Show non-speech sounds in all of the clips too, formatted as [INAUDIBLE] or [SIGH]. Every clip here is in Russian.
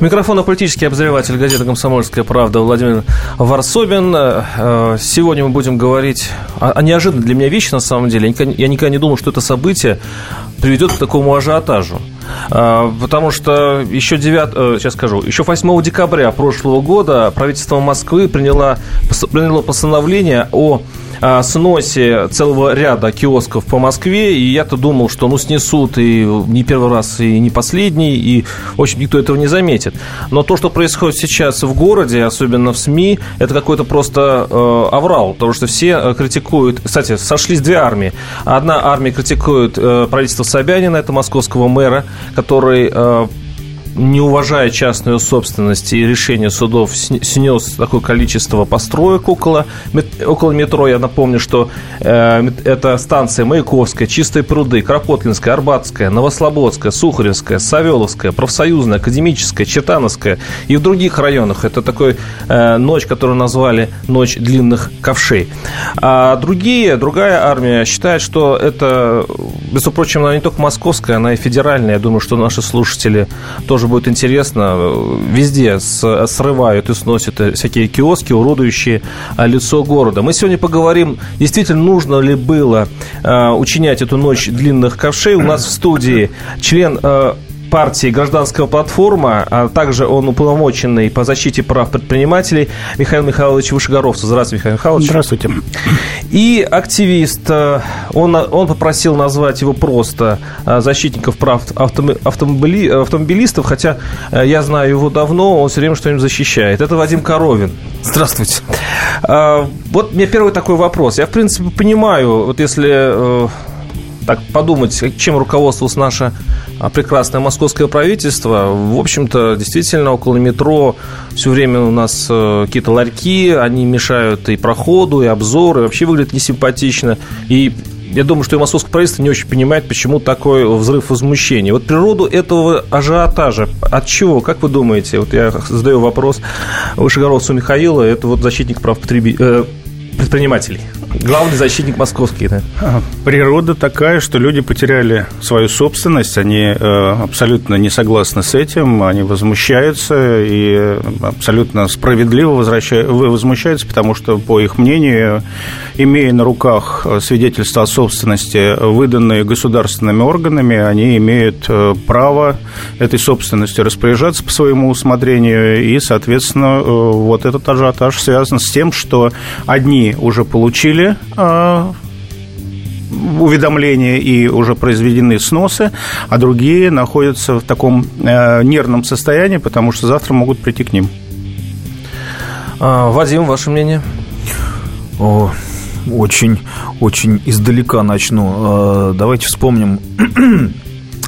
Микрофон политический обозреватель газеты «Комсомольская правда» Владимир Варсобин. Э, сегодня мы будем говорить о, неожиданной для меня вещи, на самом деле. Я никогда, не думал, что это событие приведет к такому ажиотажу. Э, потому что еще 9, э, сейчас скажу, еще 8 декабря прошлого года правительство Москвы приняло, приняло постановление о о сносе целого ряда киосков по Москве, и я-то думал, что ну снесут и не первый раз, и не последний, и, общем, никто этого не заметит. Но то, что происходит сейчас в городе, особенно в СМИ, это какой-то просто э, аврал, потому что все э, критикуют... Кстати, сошлись две армии. Одна армия критикует э, правительство Собянина, это московского мэра, который э, не уважая частную собственность и решение судов, снес такое количество построек около, около метро. Я напомню, что э, это станция Маяковская, Чистые пруды, Кропоткинская, Арбатская, Новослободская, Сухаревская, Савеловская, Профсоюзная, Академическая, Четановская и в других районах. Это такой э, ночь, которую назвали «Ночь длинных ковшей». А другие, другая армия считает, что это, между прочим, она не только московская, она и федеральная. Я думаю, что наши слушатели тоже тоже будет интересно. Везде срывают и сносят всякие киоски, уродующие а, лицо города. Мы сегодня поговорим, действительно нужно ли было а, учинять эту ночь длинных ковшей. У нас в студии член а, партии «Гражданская платформа», а также он уполномоченный по защите прав предпринимателей Михаил Михайлович Вышегоровцев. Здравствуйте, Михаил Михайлович. Здравствуйте. И активист, э, он, он попросил назвать его просто э, защитников прав автомобили, автомобилистов, хотя э, я знаю его давно, он все время что-нибудь защищает. Это Вадим Коровин. Здравствуйте. Вот мне первый такой вопрос. Я, в принципе, понимаю, вот если так подумать, чем руководствовалось наше а, прекрасное московское правительство. В общем-то, действительно, около метро все время у нас э, какие-то ларьки, они мешают и проходу, и обзору, и вообще выглядят несимпатично. И я думаю, что и московское правительство не очень понимает, почему такой взрыв возмущения. Вот природу этого ажиотажа, от чего, как вы думаете? Вот я задаю вопрос Вышегоровцу Михаила, это вот защитник прав потребителей предпринимателей. Главный защитник московский, да? Природа такая, что люди потеряли свою собственность, они э, абсолютно не согласны с этим, они возмущаются и абсолютно справедливо возмущаются, потому что, по их мнению, имея на руках свидетельства о собственности, выданные государственными органами, они имеют э, право этой собственностью распоряжаться по своему усмотрению, и, соответственно, э, вот этот ажиотаж связан с тем, что одни уже получили а, уведомления и уже произведены сносы, а другие находятся в таком э, нервном состоянии, потому что завтра могут прийти к ним. А, Вадим, ваше мнение? О, очень, очень издалека начну. А, давайте вспомним [CLEARS THROAT]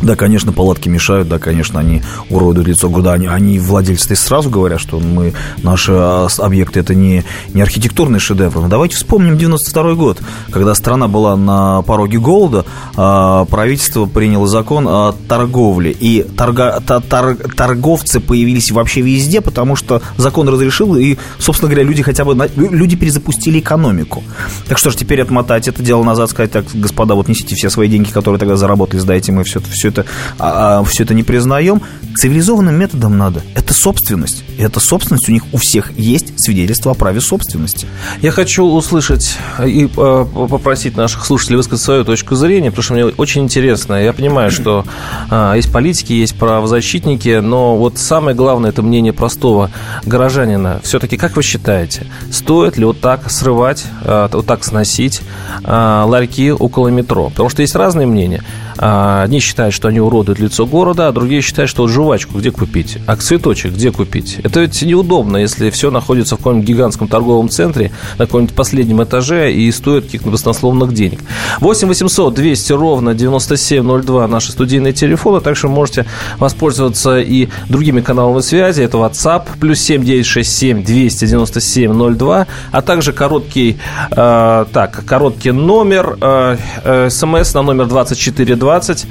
да, конечно, палатки мешают, да, конечно, они уродуют лицо города. Они, они владельцы сразу говорят, что мы, наши а, объекты это не, не архитектурный шедевр. Но давайте вспомним 92 год, когда страна была на пороге голода, а, правительство приняло закон о торговле. И торга, тор, торговцы появились вообще везде, потому что закон разрешил, и, собственно говоря, люди хотя бы люди перезапустили экономику. Так что ж, теперь отмотать это дело назад, сказать, так, господа, вот несите все свои деньги, которые тогда заработали, сдайте мы все, все все это, а, а, все это не признаем. Цивилизованным методом надо. Это собственность. И эта собственность у них у всех есть свидетельство о праве собственности. Я хочу услышать и э, попросить наших слушателей высказать свою точку зрения, потому что мне очень интересно. Я понимаю, что э, [CLEARS THROAT] есть политики, есть правозащитники, но вот самое главное это мнение простого горожанина. Все-таки, как вы считаете, стоит ли вот так срывать, э, вот так сносить ларьки около метро? Потому что есть разные мнения. Одни считают, что они уродуют лицо города, а другие считают, что вот жвачку где купить, а цветочек где купить. Это ведь неудобно, если все находится в каком-нибудь гигантском торговом центре, на каком-нибудь последнем этаже и стоит каких-то баснословных денег. 8 800 200 ровно 9702 наши студийные телефоны. Также можете воспользоваться и другими каналами связи. Это WhatsApp, плюс 7 967 297 02, а также короткий, э, так, короткий номер, э, э, смс на номер 24 2020.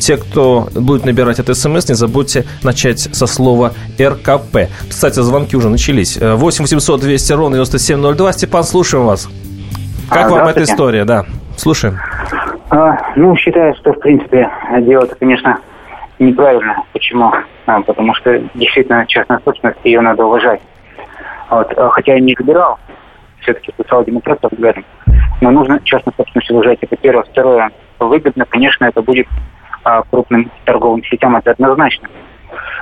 Те, кто будет набирать этот смс, не забудьте начать со слова РКП. Кстати, звонки уже начались. 8 800 200 ровно 9702. Степан, слушаем вас. Как а, вам эта история? Да, слушаем. А, ну, считаю, что, в принципе, дело это, конечно, неправильно. Почему? А, потому что действительно частная собственность, ее надо уважать. Вот. А, хотя я не выбирал, все-таки социал-демократ по взглядам. Но нужно частную собственность уважать. Это первое. Второе. Выгодно, конечно, это будет а, крупным торговым сетям, это однозначно.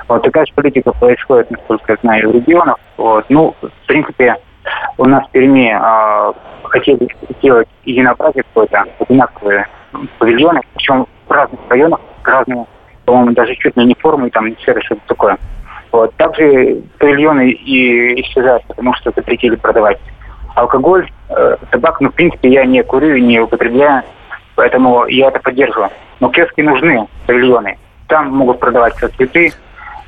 Вот такая же политика происходит, насколько я знаю, в регионах. Вот. Ну, в принципе, у нас в Перми а, хотели сделать единообразие какое-то, одинаковые павильоны, причем в разных районах, разные, по-моему, даже чуть ли не формы, там, сферы, что-то такое. Вот. Также павильоны и исчезают, потому что запретили продавать алкоголь, э, табак. Ну, в принципе, я не курю и не употребляю, поэтому я это поддерживаю. Но киоски нужны, павильоны. Там могут продаваться цветы,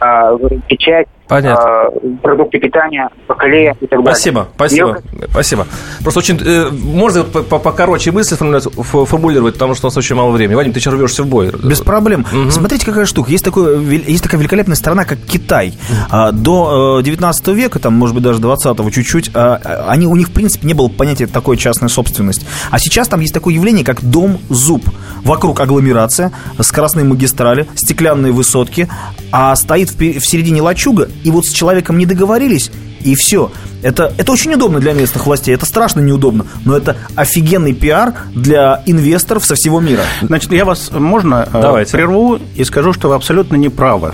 э, печать, Понятно. А, продукты питания, бакалея и так далее. Спасибо, спасибо, Мелко... спасибо. Просто очень, э, можно покороче мысли формулировать, потому что у нас очень мало времени. Вадим, ты сейчас рвешься в бой. Без проблем. Угу. Смотрите, какая штука. Есть, такое, есть такая великолепная страна, как Китай. А, до 19 э, века, там, может быть, даже 20-го чуть-чуть, а, они, у них, в принципе, не было понятия такой частной собственности. А сейчас там есть такое явление, как дом-зуб. Вокруг агломерация, скоростные магистрали, стеклянные высотки, а стоит в, в середине лачуга, и вот с человеком не договорились, и все. Это, это очень удобно для местных властей, это страшно неудобно, но это офигенный пиар для инвесторов со всего мира. Значит, я вас, можно, э, Давайте. прерву и скажу, что вы абсолютно не правы.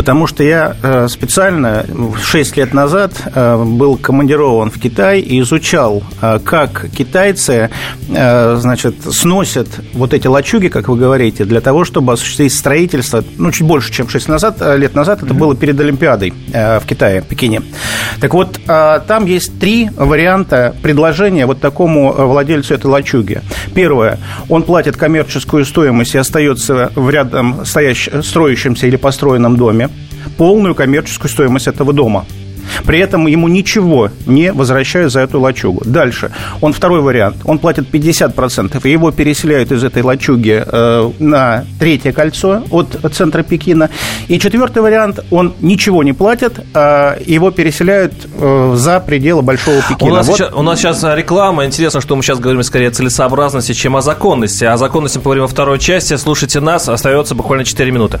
Потому что я э, специально 6 лет назад э, был командирован в Китай и изучал, э, как китайцы значит, сносят вот эти лачуги, как вы говорите, для того, чтобы осуществить строительство, ну, чуть больше, чем 6 назад, лет назад, это было перед Олимпиадой в Китае, в Пекине. Так вот, там есть три варианта предложения вот такому владельцу этой лачуги. Первое, он платит коммерческую стоимость и остается в рядом стоящем, строящемся или построенном доме, полную коммерческую стоимость этого дома. При этом ему ничего не возвращают за эту лачугу. Дальше. Он второй вариант. Он платит 50%, и его переселяют из этой лачуги э, на третье кольцо от центра Пекина. И четвертый вариант. Он ничего не платит, а его переселяют э, за пределы Большого Пекина. У нас, вот. сейчас, у нас сейчас реклама. Интересно, что мы сейчас говорим скорее о целесообразности, чем о законности. О законности поговорим во второй части. Слушайте нас. Остается буквально 4 минуты.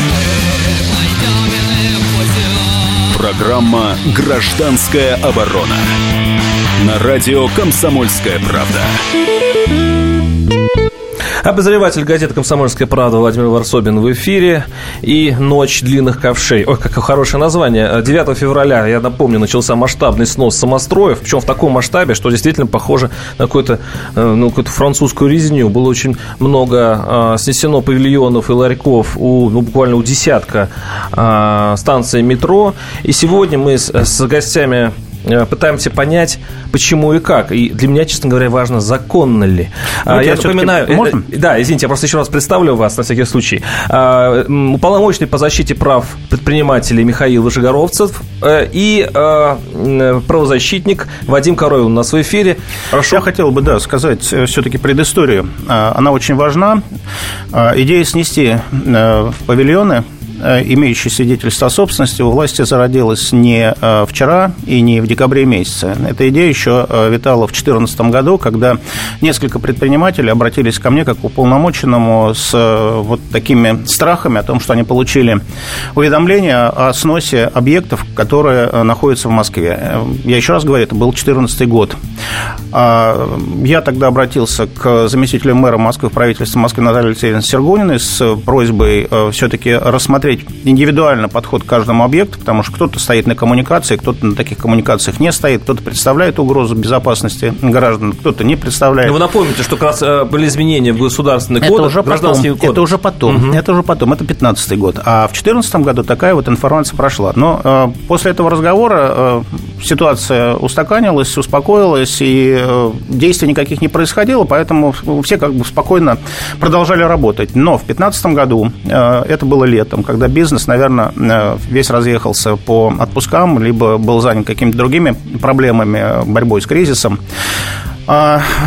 Программа «Гражданская оборона». На радио «Комсомольская правда». Обозреватель газеты «Комсомольская правда» Владимир Варсобин в эфире. И «Ночь длинных ковшей». Ой, какое хорошее название. 9 февраля, я напомню, начался масштабный снос самостроев. Причем в таком масштабе, что действительно похоже на какую-то э, ну, какую французскую резню. Было очень много э, снесено павильонов и ларьков у, ну, буквально у десятка э, станций метро. И сегодня мы с, с гостями Э, пытаемся понять, почему и как. И для меня, честно говоря, важно, законно ли. Ну, я напоминаю... Э, можно? Да, извините, я просто еще раз представлю вас на всякий случай. А, уполномоченный по защите прав предпринимателей Михаил Вышегоровцев э, и правозащитник Вадим Коровин у нас в эфире. Прошу. Я хотел бы, да, сказать все-таки предысторию. А, она очень важна. А, идея снести павильоны Э, имеющий свидетельство о собственности, у власти зародилась не э, вчера и не в декабре месяце. Эта идея еще э, витала в 2014 году, когда несколько предпринимателей обратились ко мне как к уполномоченному с вот такими страхами о том, что они получили уведомление о сносе объектов, которые находятся в Москве. Я еще раз говорю, это был 2014 год. А, я тогда обратился к заместителю мэра Москвы в правительстве Москвы Наталье Алексеевне Сергуниной с просьбой все-таки рассмотреть посмотреть индивидуально подход к каждому объекту, потому что кто-то стоит на коммуникации, кто-то на таких коммуникациях не стоит, кто-то представляет угрозу безопасности граждан, кто-то не представляет. Но вы напомните, что как раз э, были изменения в государственный кодекс, это уже потом, кодекс. Это уже потом, угу. это уже потом, это 15 год. А в 2014 году такая вот информация прошла. Но э, после этого разговора э, ситуация устаканилась, успокоилась, и э, действий никаких не происходило, поэтому все как бы спокойно продолжали работать. Но в 2015 году, э, это было летом, когда бизнес, наверное, э, весь разъехался по отпускам, либо был занят какими-то другими проблемами, борьбой с кризисом,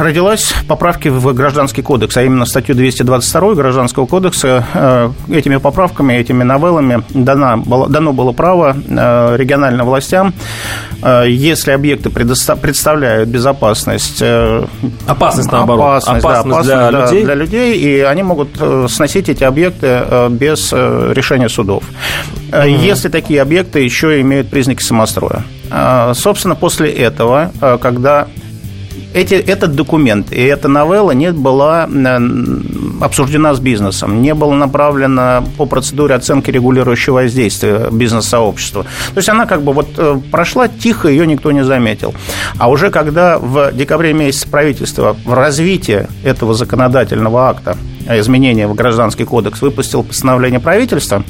родилась поправки в Гражданский кодекс, а именно статью 222 Гражданского кодекса. Э, этими поправками, этими новеллами дано было, дано было право э, региональным властям, э, если объекты представляют безопасность... Опасность, наоборот. Опасность, опасность, да, опасность для, да, людей. для людей, и они могут сносить эти объекты без решения судов. Mm-hmm. Если такие объекты еще имеют признаки самостроя. Собственно, после этого, когда эти, этот документ и эта новелла не была обсуждена с бизнесом, не была направлена по процедуре оценки регулирующего воздействия бизнес-сообщества. То есть она как бы вот э, прошла тихо, ее никто не заметил. А уже когда в декабре месяце правительство в развитии этого законодательного акта изменения в Гражданский кодекс выпустил постановление правительства,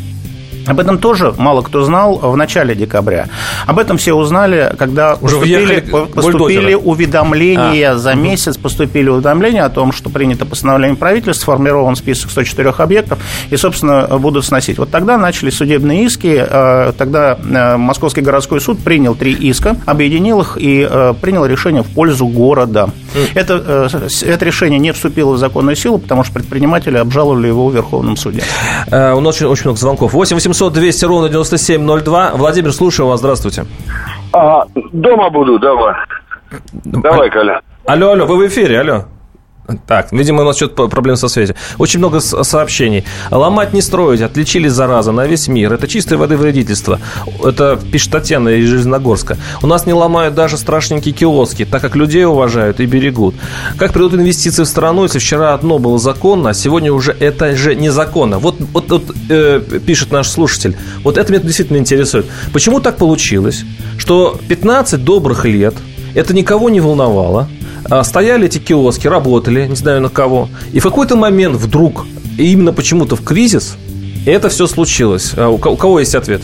об этом тоже мало кто знал в начале декабря. Об этом все узнали, когда Уже поступили, поступили уведомления а. за месяц, поступили уведомления о том, что принято постановление правительства, сформирован список 104 объектов, и, собственно, будут сносить. Вот тогда начали судебные иски, э, тогда э, Московский городской суд принял три иска, объединил их и э, принял решение в пользу города. Это, это решение не вступило в законную силу, потому что предприниматели обжаловали его в Верховном суде. У нас очень, очень много звонков. 8 800 200 ровно 9702. Владимир, слушаю вас. Здравствуйте. А, дома буду, давай. Давай, Коля. Алло, алло, вы в эфире, алло. Так, видимо, у нас что-то проблем со связью. Очень много сообщений. Ломать не строить, отличили зараза на весь мир. Это чистой воды вредительство. Это пишет Татьяна из Железногорска. У нас не ломают даже страшненькие киоски, так как людей уважают и берегут. Как придут инвестиции в страну, если вчера одно было законно, а сегодня уже это же незаконно? Вот, вот, вот э, пишет наш слушатель. Вот это меня действительно интересует. Почему так получилось, что 15 добрых лет это никого не волновало, стояли эти киоски, работали, не знаю на кого. И в какой-то момент вдруг, именно почему-то в кризис, это все случилось. А у кого есть ответ?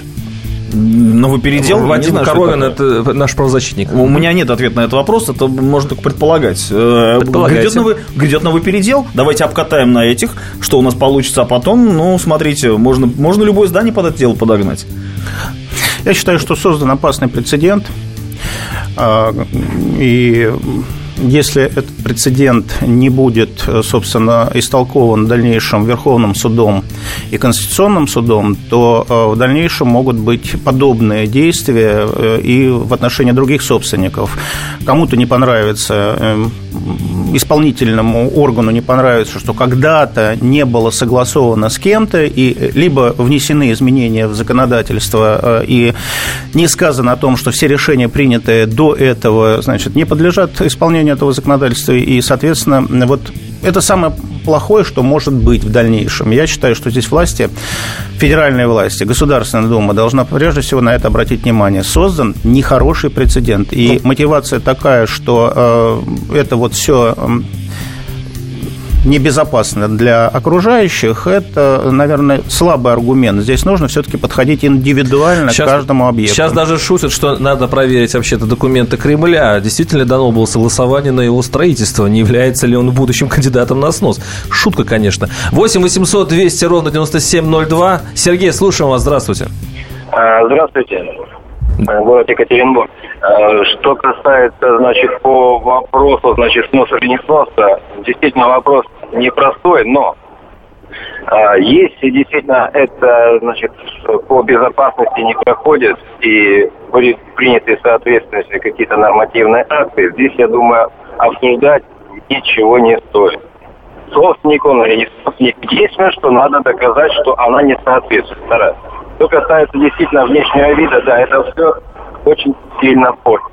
Новый передел? Вадим знаю, Коровин – это наш правозащитник. У меня нет ответа на этот вопрос, это можно только предполагать. Э, грядет новый, грядет новый передел, давайте обкатаем на этих, что у нас получится, а потом, ну, смотрите, можно, можно любое здание под это дело подогнать. Я считаю, что создан опасный прецедент, а, и если этот прецедент не будет, собственно, истолкован в дальнейшем Верховным судом и Конституционным судом, то э, в дальнейшем могут быть подобные действия э, и в отношении других собственников. Кому-то не понравится, э, исполнительному органу не понравится, что когда-то не было согласовано с кем-то, и либо внесены изменения в законодательство, и не сказано о том, что все решения, принятые до этого, значит, не подлежат исполнению нарушение этого законодательства, и, соответственно, вот это самое плохое, что может быть в дальнейшем. Я считаю, что здесь власти, федеральные власти, Государственная Дума должна прежде всего на это обратить внимание. Создан нехороший прецедент. И мотивация такая, что э, это вот все небезопасно для окружающих, это, наверное, слабый аргумент. Здесь нужно все-таки подходить индивидуально сейчас, к каждому объекту. Сейчас даже шутят, что надо проверить вообще-то документы Кремля. Действительно дано было согласование на его строительство. Не является ли он будущим кандидатом на снос? Шутка, конечно. 8 800 200 ровно 9702. Сергей, слушаем вас. Здравствуйте. А, здравствуйте. Город Екатеринбург. Э, что касается, значит, по вопросу, значит, сноса или не сноса, действительно вопрос непростой, но э, если действительно это, значит, по безопасности не проходит и были приняты, соответственно, какие-то нормативные акты, здесь, я думаю, обсуждать ничего не стоит. Собственник он или не собственник. Единственное, что надо доказать, что она не соответствует. Второе. Что касается действительно внешнего вида, да, это все очень сильно портит.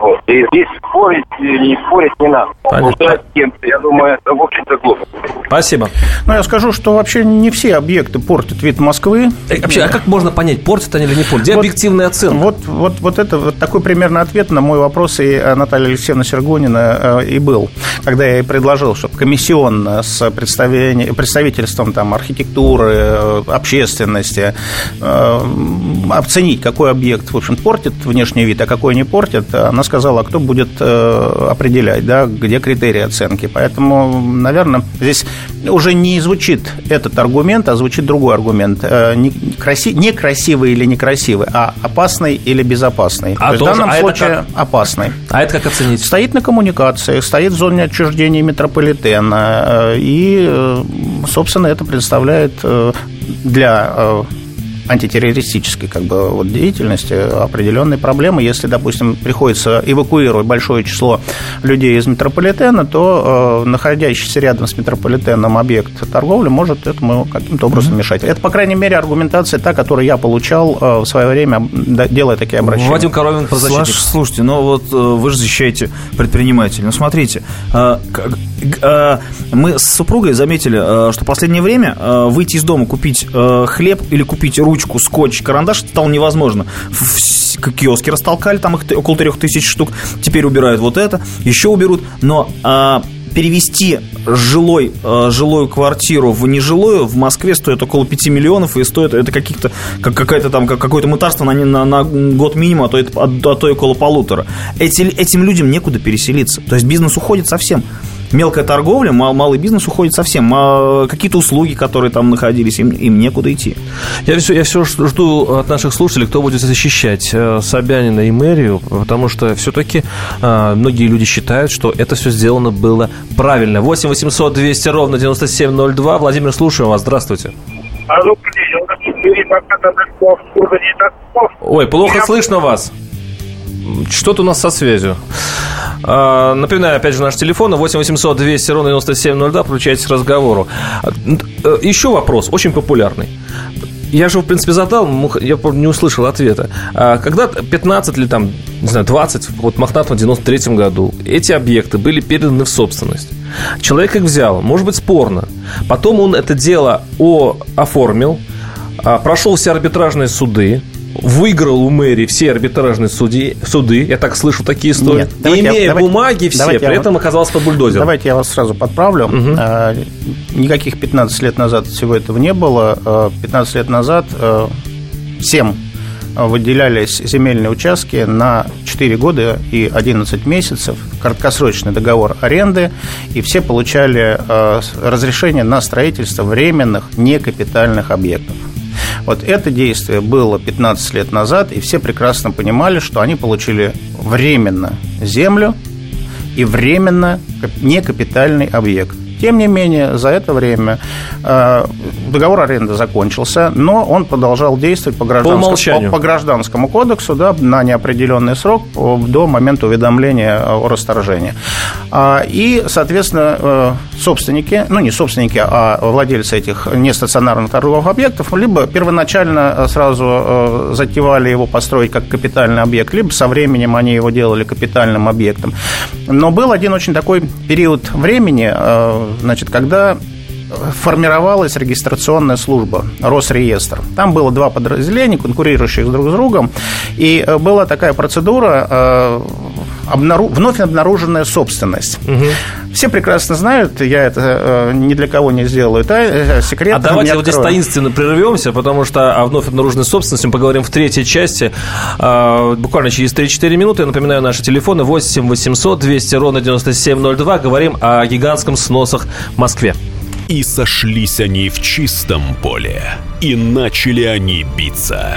Вот. И здесь спорить, не спорить не надо. Понятно. Я думаю, это, в общем-то, глупо. Спасибо. Ну, я скажу, что вообще не все объекты портят вид Москвы. Э, Вообще, а как можно понять, портят они или не портят? Где Вот- объективная оценка? Вот, вот, вот это вот такой примерно ответ на мой вопрос и э, Наталья Алексеевна Сергунина э, и был, когда я ей предложил, чтобы комиссионно с представительством там, архитектуры, э, общественности э, оценить, какой объект, в общем, портит внешний вид, а какой не портит, она сказала, а кто будет э, определять, да, где критерии оценки. Поэтому, наверное, здесь уже не звучит этот аргумент, а звучит другой аргумент. Э, Не, краси- некрасивый или некрасивый, а опасный или безопасный. А То есть в тоже- данном а случае опасный. А это как оценить? Стоит на коммуникации, стоит в зоне отчуждения метрополитена. э, И, э, собственно, это представляет э, для э, антитеррористической как бы, вот, деятельности определенные проблемы. Если, допустим, приходится эвакуировать большое число людей из метрополитена, то э, находящийся рядом с метрополитеном объект торговли может этому каким-то образом мешать. Это, по крайней мере, аргументация та, которую я получал э, в свое время, делая такие обращения. Вадим Коровин, правозащитник. Слушай, слушайте, ну вот э, вы же защищаете предпринимателей. Ну смотрите, э, как- э, мы с супругой заметили, э, что в последнее время э, выйти из дома, купить э, хлеб или купить ручку, скотч, карандаш стало невозможно. Киоски растолкали, там их около трех тысяч штук, теперь убирают вот это, еще уберут, но э, перевести жилой, э, жилую квартиру в нежилую в Москве стоит около 5 миллионов, и стоит это каких-то, как какая-то там, как какое-то мытарство на, на, на год минимум, а то, это, а, а то и около полутора. Эти, этим людям некуда переселиться. То есть бизнес уходит совсем. Мелкая торговля, мал- малый бизнес уходит совсем. А Какие-то услуги, которые там находились, им, им некуда идти. Я все, я все жду от наших слушателей, кто будет защищать э, Собянина и мэрию, потому что все-таки многие люди считают, что это все сделано было правильно. 8 800 200 ровно 9702. Владимир, слушаем вас. Здравствуйте. А. Ой, плохо слышно вас. Что-то у нас со связью. А, Напоминаю, опять же, наш телефон 8 800 200 ровно 9702. Включайтесь к разговору. А, э, Еще вопрос, очень популярный. Я же, в принципе, задал, я не услышал ответа. А Когда 15 или там, не знаю, 20, вот Мохнатов в 93 году, эти объекты были переданы в собственность. Человек их взял, может быть, спорно. Потом он это дело о, оформил, прошел все арбитражные суды, выиграл у мэрии все арбитражные суди, суды, я так слышу такие истории, Нет, давайте я- имея давайте- бумаги все, давайте я при вот- этом оказался под бульдозером. Давайте я вас сразу подправлю. А, Никаких 15 лет назад всего этого не было. А, 15 лет назад а, всем выделялись земельные участки на 4 года и 11 месяцев, краткосрочный договор аренды, и все получали а, разрешение на строительство временных некапитальных объектов. Вот это действие было 15 лет назад, и все прекрасно понимали, что они получили временно землю, и временно кап- некапитальный объект. Тем не менее, за это время э, договор аренды закончился, но он продолжал действовать по гражданскому, умолчанию. по, по гражданскому кодексу да, на неопределенный срок э, до момента уведомления о расторжении. А, И, соответственно, э, собственники, ну не собственники, а владельцы этих нестационарных торговых объектов, либо первоначально э, сразу э, затевали его построить как капитальный объект, либо со временем они его делали капитальным объектом. Но был один очень такой период времени, значит, когда формировалась регистрационная служба, Росреестр. Там было два подразделения, конкурирующих друг с другом, и была такая процедура обнару- вновь обнаруженная собственность. Все прекрасно знают, я это э, ни для кого не сделаю, это э, секрет. А давайте вот здесь таинственно прервемся, потому что о вновь обнаруженной собственности мы поговорим в третьей части, а, буквально через 3-4 минуты. Я напоминаю, наши телефоны 8 800 200 ровно 9702. Говорим о гигантском сносах в Москве. И сошлись они в чистом поле, и начали они биться.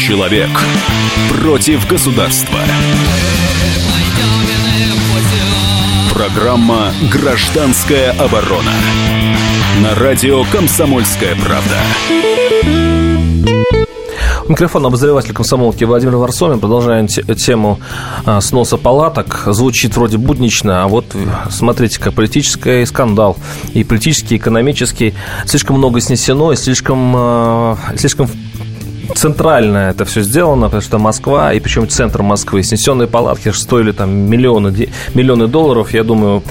Человек против государства. Программа «Гражданская оборона» на радио «Комсомольская правда». Микрофон обозреватель комсомолки Владимир Варсомин. Продолжаем тему а, сноса палаток. Звучит вроде буднично, а вот смотрите, как политический скандал. И политический, и экономический. Слишком много снесено, и слишком, а, слишком центрально это все сделано, потому что Москва, и причем центр Москвы, снесенные палатки стоили там миллионы, миллионы долларов, я думаю,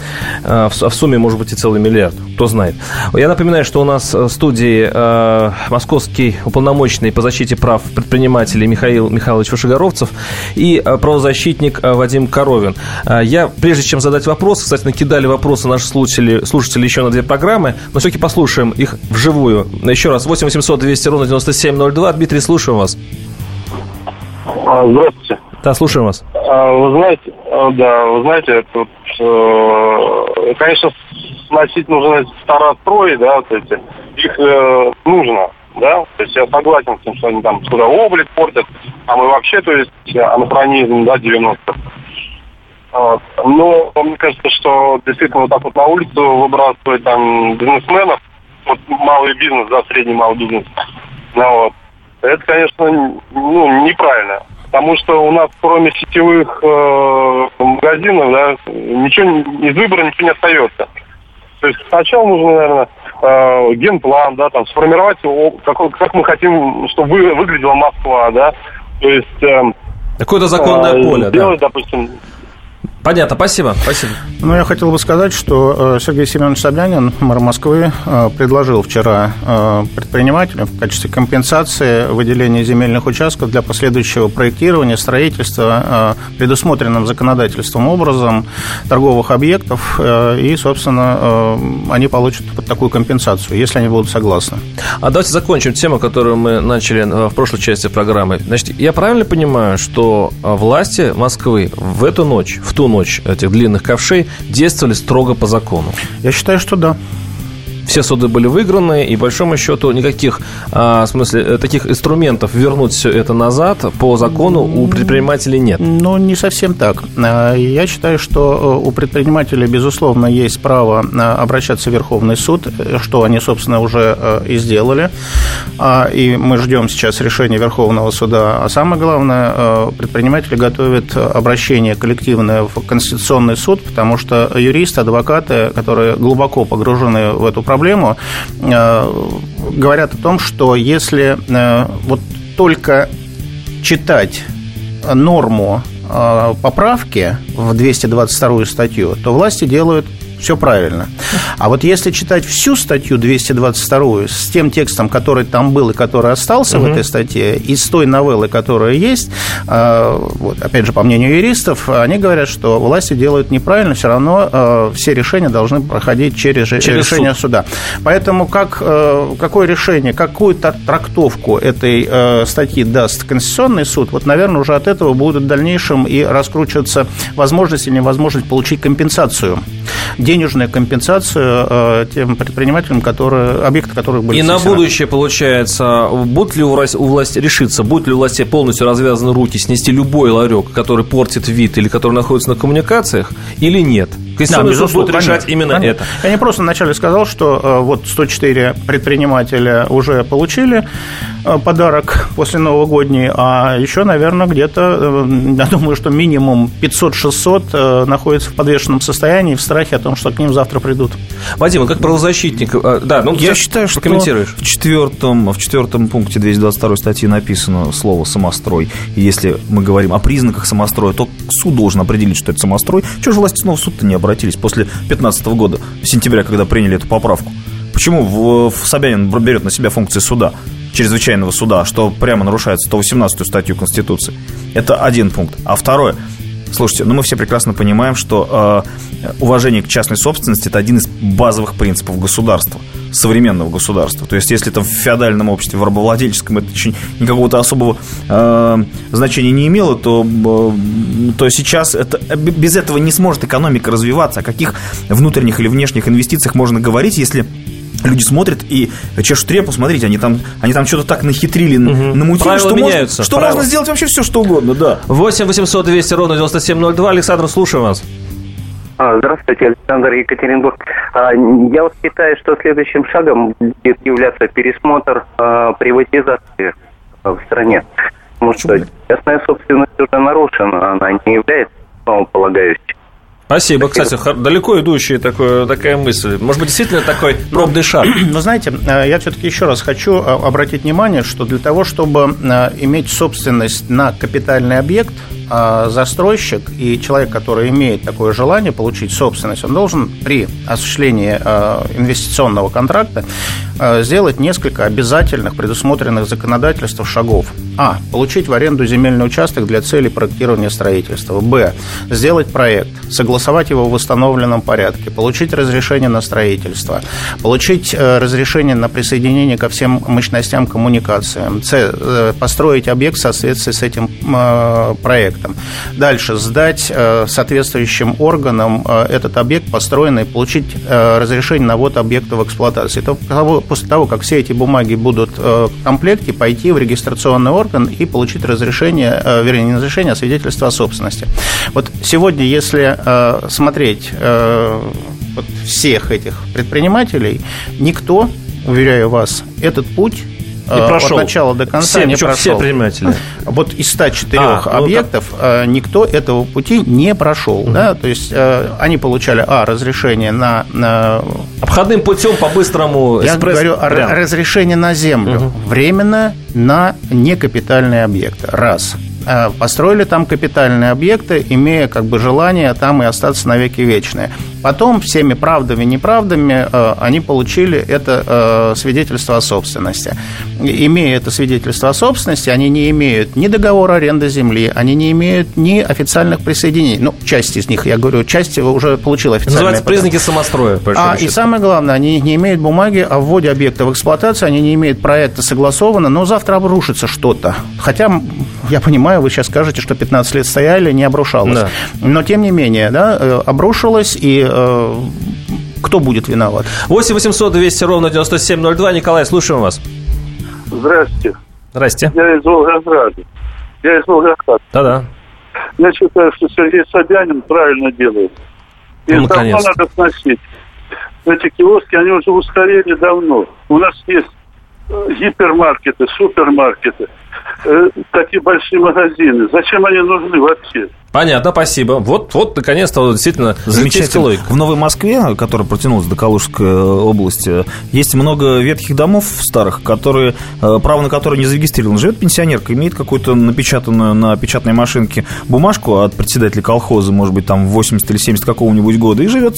э, в сумме может быть и целый миллиард, кто знает. Я напоминаю, что у нас в студии э, московский уполномоченный по защите прав предпринимателей Михаил Михайлович Вышегоровцев и э, правозащитник Вадим Коровин. Я, прежде чем задать вопрос, кстати, накидали вопросы наши слушатели, слушатели еще на две программы, но все-таки послушаем их вживую. Еще раз, 8 800 200 ровно 9702. Дмитрий, слушаем вас. А, здравствуйте. Да, слушаем вас. А, вы знаете, а, да, вы знаете, тут, э, конечно, сносить нужно старострои, да, то есть их э, нужно, да, то есть я согласен с тем, что они там сюда облик портят, а мы вообще, то есть анахронизм, да, 90-х. Вот. Но мне кажется, что действительно вот так вот на улицу выбрасывать там бизнесменов, вот малый бизнес, да, средний малый бизнес, ну, вот, это, конечно, ну, неправильно. Потому что у нас кроме сетевых э, магазинов, да, ничего из выбора ничего не остается. То есть сначала нужно, наверное, э, генплан, да, там, сформировать, как, как мы хотим, чтобы вы, выглядела Москва, да. То есть... Э, Какое-то законное э, поле, сделать, да. допустим, Понятно, спасибо. спасибо. Ну, я хотел бы сказать, что э, Сергей Семенович Собянин, мэр Москвы, э, предложил вчера э, предпринимателям в качестве компенсации выделения земельных участков для последующего проектирования, строительства предусмотренным законодательством образом торговых объектов, и, собственно, они получат вот такую компенсацию, если они будут согласны. А давайте закончим тему, которую мы начали в прошлой части программы. Значит, я правильно понимаю, что власти Москвы в эту ночь, в ту ночь этих длинных ковшей действовали строго по закону? Я считаю, что да все суды были выиграны, и, большому счету, никаких, а, в смысле, э, таких инструментов вернуть все это назад по закону у предпринимателей нет. Ну, не совсем так. А, я считаю, что э, у предпринимателей, безусловно, есть право а, обращаться в Верховный суд, что они, собственно, уже э, и сделали. А, и мы ждем сейчас решения Верховного суда. А самое главное, предприниматели готовят обращение коллективное в Конституционный суд, потому что юристы, адвокаты, которые глубоко погружены в эту проблему, проблему, э, говорят о том, что если э, вот только читать норму э, поправки в 222 статью, то власти делают все правильно. А вот если читать всю статью 222 с тем текстом, который там был и который остался угу. в этой статье, и с той новеллы, которая есть, а, вот, опять же, по мнению юристов, они говорят, что власти делают неправильно, все равно а, все решения должны проходить через, через решение суд. суда. Поэтому как, а, какое решение, какую трактовку этой статьи даст Конституционный суд, вот, наверное, уже от этого будут в дальнейшем и раскручиваться возможность или невозможность получить компенсацию денежную компенсацию э, тем предпринимателям, которые, объекты которых были И снесены. на будущее, получается, будут ли у власти, у власти решиться, будут ли у власти полностью развязаны руки снести любой ларек, который портит вид или который находится на коммуникациях, или нет? Конституционный да, суд будет решать конечно, именно конечно. это. Я не просто вначале сказал, что э, вот 104 предпринимателя уже получили э, подарок после новогодней, а еще, наверное, где-то, я думаю, что минимум 500-600 находятся в подвешенном состоянии в страхе о том, что к ним завтра придут. Вадим, как правозащитник, э, да, ну, я считаю, что в четвертом, в четвертом пункте 222 статьи написано слово «самострой». И если мы говорим о признаках самостроя, то суд должен определить, что это самострой. Чего же власти снова суд-то не обратились после 2015 года, сентября, когда приняли эту поправку? Почему в, в Собянин берет на себя функции суда? чрезвычайного суда, что прямо нарушает 118 статью Конституции. Это один пункт. А второе, Слушайте, ну мы все прекрасно понимаем, что э, уважение к частной собственности это один из базовых принципов государства, современного государства. То есть, если там в феодальном обществе, в рабовладельческом это никакого-то особого э, значения не имело, то, э, то сейчас это, без этого не сможет экономика развиваться. О каких внутренних или внешних инвестициях можно говорить, если люди смотрят и чешут репу, смотрите, они там, они там что-то так нахитрили, угу. намутили, Правила что, меняются, можно, что можно сделать вообще все, что угодно, да. 8 800 200 ровно 9702. Александр, слушаем вас. А, Здравствуйте, Александр Екатеринбург. А, Я вот считаю, что следующим шагом будет являться пересмотр а, приватизации в стране. Потому что частная собственность уже нарушена, она не является основополагающей. Спасибо. Кстати, хор- далеко идущая такое, такая мысль. Может быть, действительно такой пробный шаг. [CLEARS THROAT] Но знаете, э, я все-таки еще раз хочу э, обратить внимание, что для того, чтобы э, иметь собственность на капитальный объект, э, застройщик и человек, который имеет такое желание получить собственность, он должен при осуществлении э, инвестиционного контракта э, сделать несколько обязательных, предусмотренных законодательством шагов. А. Получить в аренду земельный участок для целей проектирования строительства. Б. Сделать проект, согласовать его в восстановленном порядке, получить разрешение на строительство, получить э, разрешение на присоединение ко всем мощностям коммуникациям. С. э, Построить объект в соответствии с этим э, проектом. Дальше. Сдать э, соответствующим органам э, этот объект построенный, получить э, разрешение на ввод объекта в эксплуатацию. То- После того, как все эти бумаги будут в комплекте, пойти в регистрационный орган и получить разрешение, вернее, не разрешение, а свидетельство о собственности. Вот сегодня, если смотреть всех этих предпринимателей, никто, уверяю вас, этот путь э, Не прошел. от начала до конца Все, не прошел. все предприниматели. [LAUGHS] Вот из 104 А, ну, объектов э, никто этого пути не прошел. Да? То есть э, они получали, а, разрешение на... на- Обходным путем по-быстрому я экспресс. говорю о прям. разрешение на землю. Временно на некапитальные объекты. Раз. Э, Построили там капитальные объекты, имея как бы желание там и остаться навеки вечные. Потом всеми правдами и неправдами они получили это свидетельство о собственности. И- Имея это свидетельство о собственности, они не имеют ни договора аренды земли, они не имеют ни официальных присоединений. Ну, часть из них, я говорю, часть уже получила официальные Называется признаки самостроя. а, и счету. самое главное, они не имеют бумаги о вводе объекта в эксплуатацию, они не имеют проекта согласованно, но завтра обрушится что-то. Хотя, я понимаю, вы сейчас скажете, что 15 лет стояли, не обрушалось. Да. Но, тем не менее, да, э, обрушилось, и э, кто будет виноват? 8 800 200 ровно 9702. Николай, слушаем вас. Здравствуйте. Здрасте. Я из Волгограда. Я из Волгограда. Да-да. Я считаю, что Сергей Собянин правильно делает. И Ну, давно надо сносить. Эти киоски, они уже устарели давно. У нас есть э, гипермаркеты, супермаркеты, э, такие большие магазины. Зачем они нужны вообще? Понятно, спасибо. Вот, вот наконец-то, вот, действительно, Замечательно. логика. В Новой Москве, которая протянулась до Калужской э, области, есть много ветхих домов старых, которые, э, право на которые не зарегистрировано. Живет пенсионерка, имеет какую-то напечатанную на печатной машинке бумажку от председателя колхоза, может быть, там 80 или 70 какого-нибудь года, и живет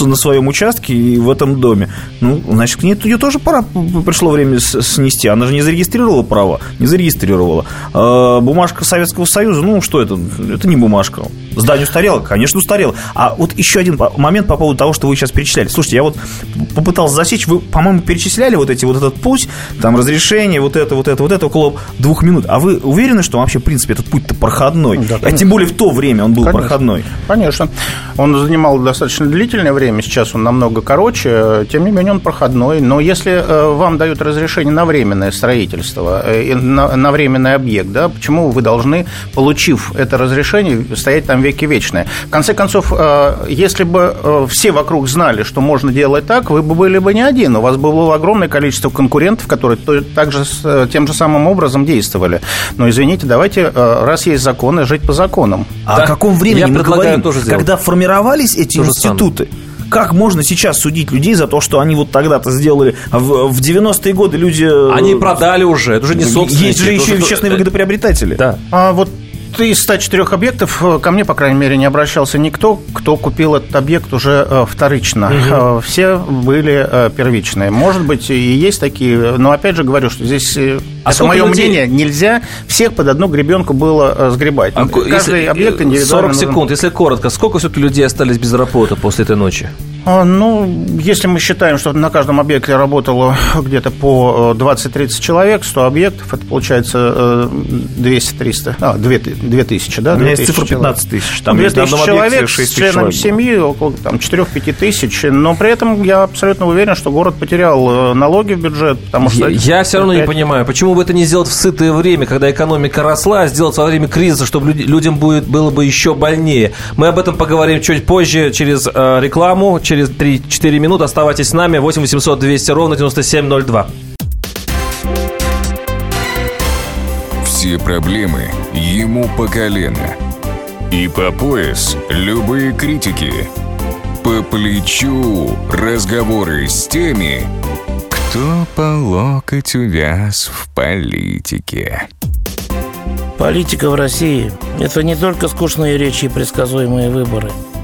на своем участке и в этом доме. Ну, значит, к ней ее тоже пора, пришло время снести. Она же не зарегистрировала право, не зарегистрировала. А бумажка Советского Союза, ну, что это? Это не бумажка. Здание устарело? Конечно, устарело. А вот еще один момент по поводу того, что вы сейчас перечисляли. Слушайте, я вот попытался засечь, вы, по-моему, перечисляли вот эти вот этот путь, там разрешение, вот это, вот это, вот это, около двух минут. А вы уверены, что вообще, в принципе, этот путь-то проходной? Да, а тем более в то время он был Конечно. проходной. Конечно. Он занимал достаточно длительное время, сейчас он намного короче, тем не менее он проходной. Но если э, вам дают разрешение на временное строительство, э, на, на временный объект, да, почему вы должны, получив это разрешение, стоять там веки вечные? В конце концов, э, если бы э, все вокруг знали, что можно делать так, вы бы были бы не один, у вас бы было огромное количество конкурентов, которые то- также э, тем же самым образом действовали. Но извините, давайте, раз есть законы, жить по законам. А Да. о каком времени Я мы предлагаю говорим? тоже сделать. Когда формировались эти То же институты, как можно сейчас судить людей за то, что они вот тогда-то сделали? В, в 90-е годы люди... Они продали уже, это уже не собственники. Есть же еще и честные выгодоприобретатели. Да. А вот из 104 объектов э, ко мне, по крайней мере, не обращался никто, кто купил этот объект уже э, вторично. Угу. Все были первичные. Может быть, и есть такие, но опять же говорю, что здесь а это мое людей... мнение, нельзя всех под одну гребенку было сгребать. А, Каждый если, объект индивидуально 40 секунд, если коротко, сколько все-таки людей остались без работы после этой ночи? А, ну, если мы считаем, что на каждом объекте работало где-то по 20-30 э, человек, 100 объектов, это получается 200-300, э, а, 2000, да? У меня есть цифра 15 тысяч. Там 2000 человек с членами семьи, около там, 4-5 тысяч, но при этом я абсолютно уверен, что город потерял э, налоги в бюджет, потому что... Я, я все равно 5... не понимаю, почему бы это не сделать в сытое время, когда экономика росла, а сделать во время кризиса, чтобы людям будет, было бы еще больнее. Мы об этом поговорим чуть позже через рекламу, через через 3-4 минуты. Оставайтесь с нами. 8 800 200 ровно 9702. Все проблемы ему по колено. И по пояс любые критики. По плечу разговоры с теми, кто по локоть увяз в политике. Политика в России – это не только скучные речи и предсказуемые выборы –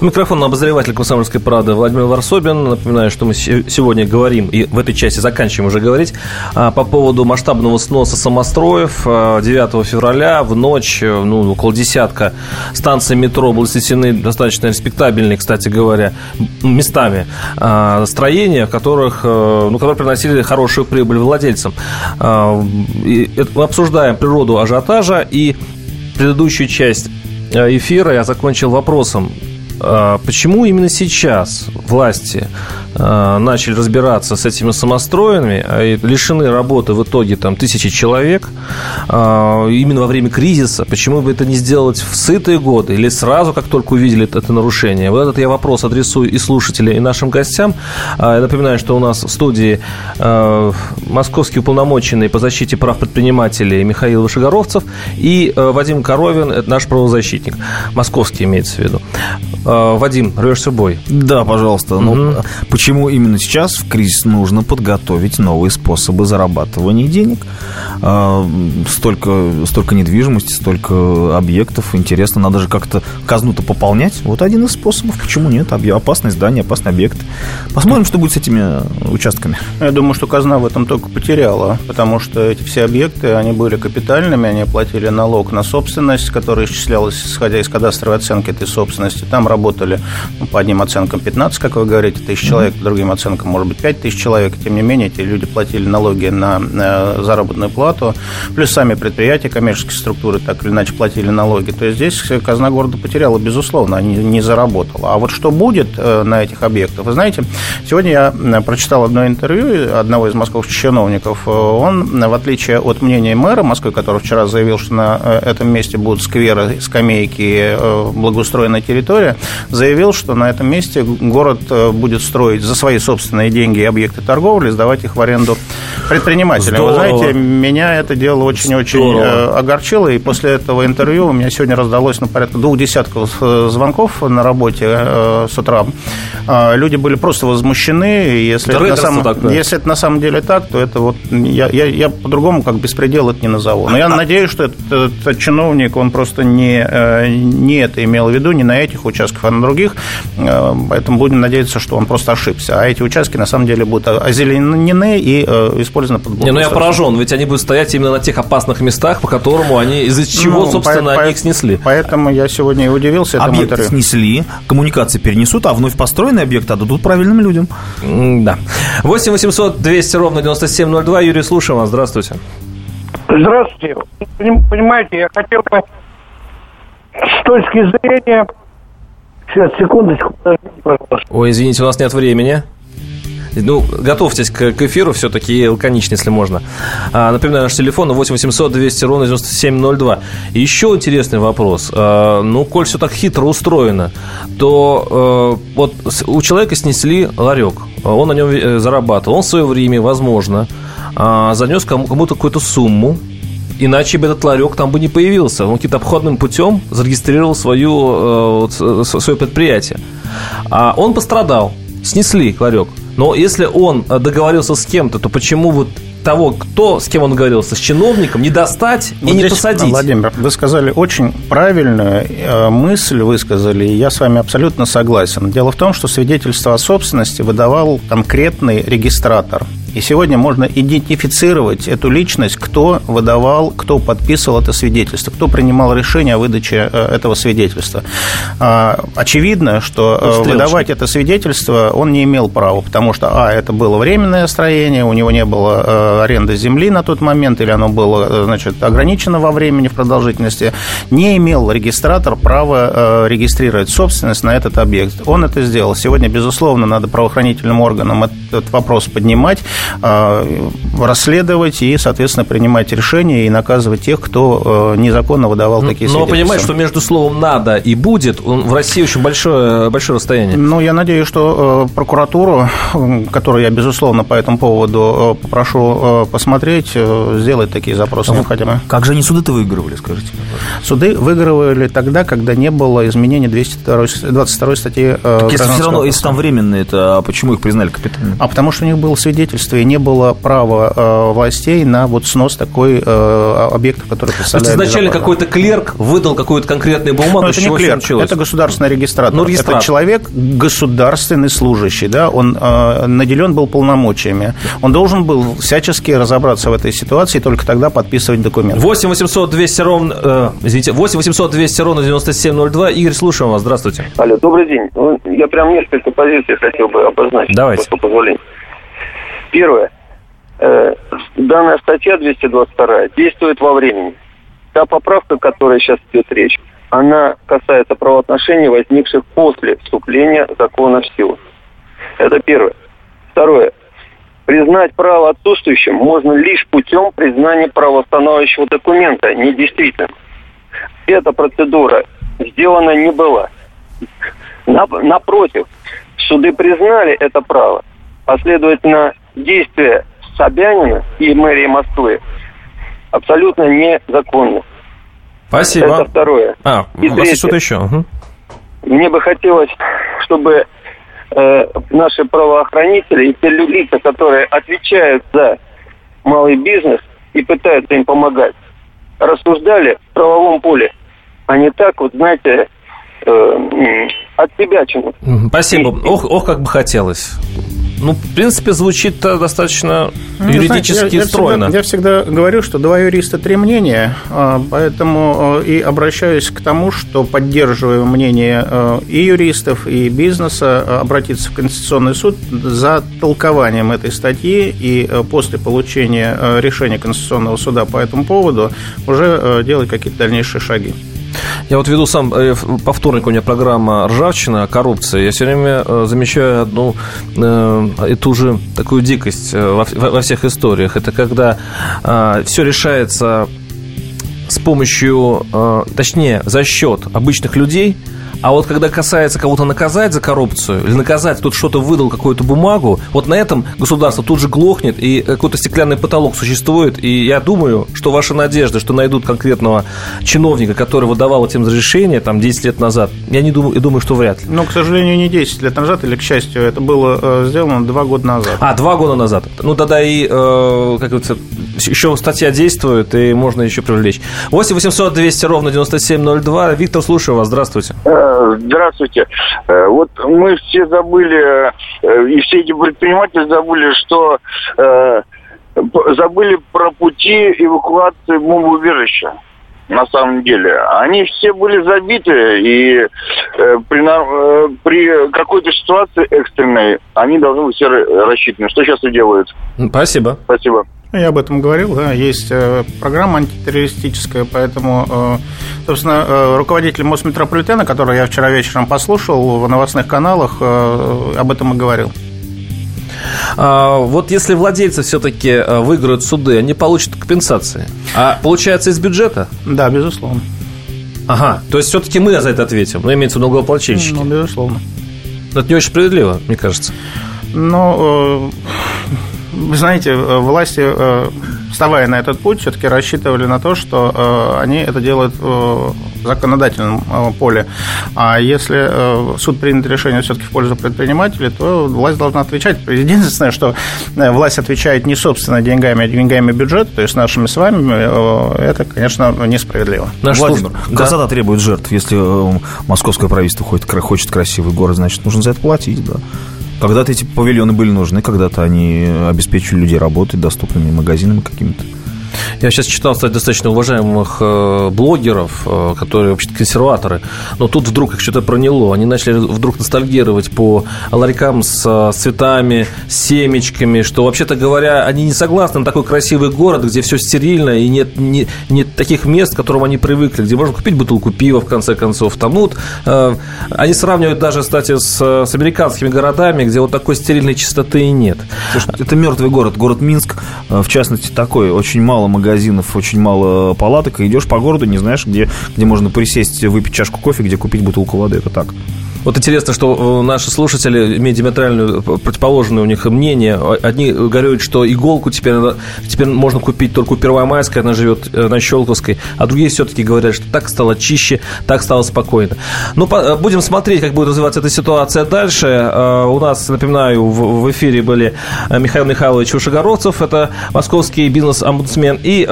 У микрофона обозреватель «Комсомольской правды» Владимир Варсобин. Напоминаю, что мы сегодня говорим, и в этой части заканчиваем уже говорить, а, по поводу масштабного сноса самостроев. 9 а, февраля в ночь, ну, около десятка станций метро были снесены достаточно респектабельные, кстати говоря, местами а, строения, в которых, э, ну, которые приносили хорошую прибыль владельцам. И мы обсуждаем природу ажиотажа и предыдущую часть э, эфира я закончил вопросом, почему именно сейчас власти а, начали разбираться с этими самостроенными, а лишены работы в итоге там тысячи человек, именно во время кризиса? Почему бы это не сделать в сытые годы или сразу, как только увидели это нарушение? Вот этот я вопрос адресую и слушателям, и нашим гостям. Я напоминаю, что у нас в студии московский уполномоченный по защите прав предпринимателей Михаил Вышегоровцев и Вадим Коровин, это наш правозащитник, московский имеется в виду. А, Вадим, рвешься бой. Да, пожалуйста. Угу. Ну, почему именно сейчас в кризис нужно подготовить новые способы зарабатывания денег? А, столько, столько недвижимости, столько объектов. Интересно, надо же как-то казну-то пополнять. Вот один из способов. Почему нет? Опасное здание, опасный объект. Посмотрим, что будет с этими участками. Я думаю, что казна в этом только потеряла, потому что эти все объекты, они были капитальными, они платили налог на собственность, которая исчислялась, исходя из кадастровой оценки этой собственности. Там работали работали ну, по одним оценкам 15, как вы говорите, тысяч человек, по другим оценкам, может быть, 5 тысяч человек. Тем не менее, эти люди платили налоги на заработную плату, плюс сами предприятия, коммерческие структуры так или иначе платили налоги. То есть здесь казна города потеряла, безусловно, они не заработала. А вот что будет э, на этих объектах? Вы знаете, сегодня я прочитал одно интервью одного из московских чиновников. Он, в отличие от мнения мэра Москвы, который вчера заявил, что на э, этом месте будут скверы, скамейки, э, благоустроенная территория, заявил, что на этом месте город э, будет строить за свои собственные деньги объекты торговли, сдавать их в аренду предпринимателям. Здорово. Вы знаете, меня это дело очень-очень э, огорчило, и после этого интервью у меня сегодня раздалось ну, порядка двух десятков э, звонков на работе с утра. А, люди были просто возмущены, если, это на, самом, если это на самом деле так, то это вот я, я, я по-другому как беспредел это не назову. Но я а, [LAUGHS] надеюсь, что этот, этот чиновник, он просто не, не это имел в виду, не на этих участках участков, а на других. Э, поэтому будем надеяться, что он просто ошибся. А эти участки на самом деле будут озеленены и э, использованы под Не, ну я поражен, ведь они будут стоять именно на тех опасных местах, по которому они, из-за чего, ну, собственно, по, они их снесли. Поэтому я сегодня и удивился этому Объект интервью. снесли, коммуникации перенесут, а вновь построенные объекты отдадут правильным людям. Да. 8 800 200 ровно 9702. Юрий, слушаем вас. Здравствуйте. Здравствуйте. Понимаете, я хотел бы с точки зрения... Сейчас, секундочку, подождите, пожалуйста. Ой, извините, у нас нет времени. Ну, готовьтесь к, к эфиру все-таки лаконично, если можно. А, напоминаю, наш телефон 8 800 200 ровно 9702. И еще интересный вопрос. А, ну, коль все так хитро устроено, то а, вот у человека снесли ларек. Он на нем э, зарабатывал. Он в свое время, возможно, а, занес кому-то какую-то сумму, Иначе бы этот ларек там бы не появился. Он каким-то обходным путем зарегистрировал свою, э, свое предприятие. А он пострадал. Снесли ларек. Но если он э, договорился с кем-то, то почему вот того, кто, с кем он договорился, с чиновником, не достать вот и не посадить. Владимир, вы сказали очень правильную э, мысль, высказали, и я с вами абсолютно согласен. Дело в том, что свидетельство о собственности выдавал конкретный регистратор. И сегодня можно идентифицировать эту личность, кто выдавал, кто подписывал это свидетельство, кто принимал решение о выдаче э, этого свидетельства. А, очевидно, что э, выдавать это свидетельство он не имел права, потому что, а, это было временное строение, у него не было э, аренды земли на тот момент, или оно было, значит, ограничено во времени, в продолжительности, не имел регистратор права регистрировать собственность на этот объект. Он это сделал. Сегодня, безусловно, надо правоохранительным органам этот вопрос поднимать, расследовать и, соответственно, принимать решения и наказывать тех, кто э, незаконно выдавал такие Но свидетельства. Но понимаешь, что между словом «надо» и «будет» в России очень большое, большое расстояние. Ну, я надеюсь, что э, прокуратуру, которую я, безусловно, по этому поводу э, попрошу посмотреть, сделает такие запросы а необходимые. Как же они суды-то выигрывали, скажите? Суды выигрывали тогда, когда не было изменения 202, 22 статьи так если все равно, если там временные, это а почему их признали капитальными? А потому что у них было свидетельство правительстве не было права э, властей на вот снос такой э, объекта, который представляет... То есть изначально какой-то клерк выдал какую-то конкретную бумагу, Но это не клерк, это государственный регистратор. Ну, регистратор. Это человек, государственный служащий, да, он э, наделен был полномочиями. Он должен был всячески разобраться в этой ситуации и только тогда подписывать документ. 8 800 200 ровно, э, извините, 8 800 200 ровно 9702. Игорь, слушаем вас, здравствуйте. Алло, добрый день. Ну, я прям несколько позиций хотел бы обозначить. Давайте. По позволения. Первое. Э, данная статья 222 действует во времени. Та поправка, о которой сейчас идет речь, она касается правоотношений, возникших после вступления закона в силу. Это первое. Второе. Признать право отсутствующим можно лишь путем признания правоустанавливающего документа недействительным. Эта процедура сделана не была. Напротив, суды признали это право, а следовательно действия Собянина и мэрии Москвы абсолютно незаконны. Спасибо. Это второе. А, и у вас что-то еще? Угу. Мне бы хотелось, чтобы э, наши правоохранители и те лица, которые отвечают за малый бизнес и пытаются им помогать, рассуждали в правовом поле, а не так, вот знаете, э, от себя чему. Спасибо. Ох, ох, как бы хотелось. Ну, в принципе, звучит достаточно ну, юридически знаете, я, стройно. Я всегда, я всегда говорю, что два юриста, три мнения, а, поэтому а, и обращаюсь к тому, что поддерживаю мнение а, и юристов, и бизнеса обратиться в Конституционный суд за толкованием этой статьи и после получения решения Конституционного суда по этому поводу уже делать какие-то дальнейшие шаги. Я вот веду сам э, по вторнику у меня программа «Ржавчина. Коррупция». Я все время э, замечаю одну э, и ту же такую дикость во всех историях. Это когда все решается с помощью, точнее, за счет обычных людей – а вот когда касается кого-то наказать за коррупцию, или наказать, кто-то что-то выдал, какую-то бумагу, вот на этом государство тут же глохнет, и какой-то стеклянный потолок существует. И я думаю, что ваша надежда, что найдут конкретного чиновника, который выдавал этим разрешение там 10 лет назад, я не думаю, я думаю, что вряд ли. Ну, к сожалению, не 10 лет назад, или, к счастью, это было э, сделано 2 года назад. А, 2 года назад. Ну, тогда и, э, как говорится, еще статья действует, и можно еще привлечь. 8 800 200 ровно 9702. Виктор, слушаю вас. Здравствуйте. Э, здравствуйте. Э, вот мы все забыли, э, и все эти предприниматели забыли, что забыли про пути эвакуации бомбоубежища на самом деле. Они все были забиты, и э, при, э, при какой-то ситуации экстренной они должны быть все рассчитаны. Что сейчас и делают. Спасибо. Спасибо. Я об этом говорил, да, есть э, программа антитеррористическая, поэтому, э, собственно, э, руководитель Мосметрополитена, который я вчера вечером послушал в новостных каналах, об этом и говорил. А, вот если владельцы все-таки выиграют суды, они получат компенсации. А получается из бюджета? Да, безусловно. Ага, то есть все-таки мы за это ответим, ну, имеется в виду налогоплательщики. Ну, безусловно. Но это не очень справедливо, мне кажется. Ну, вы знаете, э, власти, э, вставая на этот путь, все-таки рассчитывали на то, что э, они это делают в законодательном поле. А если суд принят решение все-таки в пользу предпринимателей, то власть должна отвечать. Единственное, что власть отвечает не собственно деньгами, а деньгами бюджета, то есть нашими с вами, это, конечно, несправедливо. Наш Владимир, да? красота требует жертв. Если московское правительство хочет красивый город, значит, нужно за это платить, да. Когда-то эти павильоны были нужны, когда-то они обеспечивали людей работой, доступными магазинами какими-то. Я сейчас читал, кстати, достаточно уважаемых э, блогеров, э, которые вообще-то консерваторы, но тут вдруг их что-то проняло. Они начали вдруг ностальгировать по ларькам с цветами, с семечками, что, вообще-то говоря, они не согласны на такой красивый город, где все стерильно и нет, нет, нет таких мест, к которым они привыкли, где можно купить бутылку пива, в конце концов. Там, ну, вот, э, они сравнивают даже, кстати, с, с американскими городами, где вот такой стерильной чистоты и нет. Слушай, это мертвый город. Город Минск, в частности, такой. Очень мало магазинов, очень мало палаток, и идешь по городу, не знаешь, где, где можно присесть, выпить чашку кофе, где купить бутылку воды. Это так. Вот интересно, что э, наши слушатели имеют диаметральную э, противоположное у них мнение. Одни говорят, что иголку теперь, теперь можно купить только у Первомайской, она живет э, на Щелковской, а другие все-таки говорят, что так стало чище, так стало спокойно. Ну, будем смотреть, как будет развиваться эта ситуация дальше. У нас, напоминаю, в эфире были Михаил Михайлович Ушегоровцев, это московский бизнес-омбудсмен, и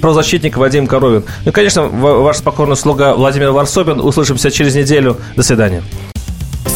правозащитник Вадим Коровин. Ну конечно, ваш спокойный слуга Владимир Варсобин. Услышимся через неделю. До свидания.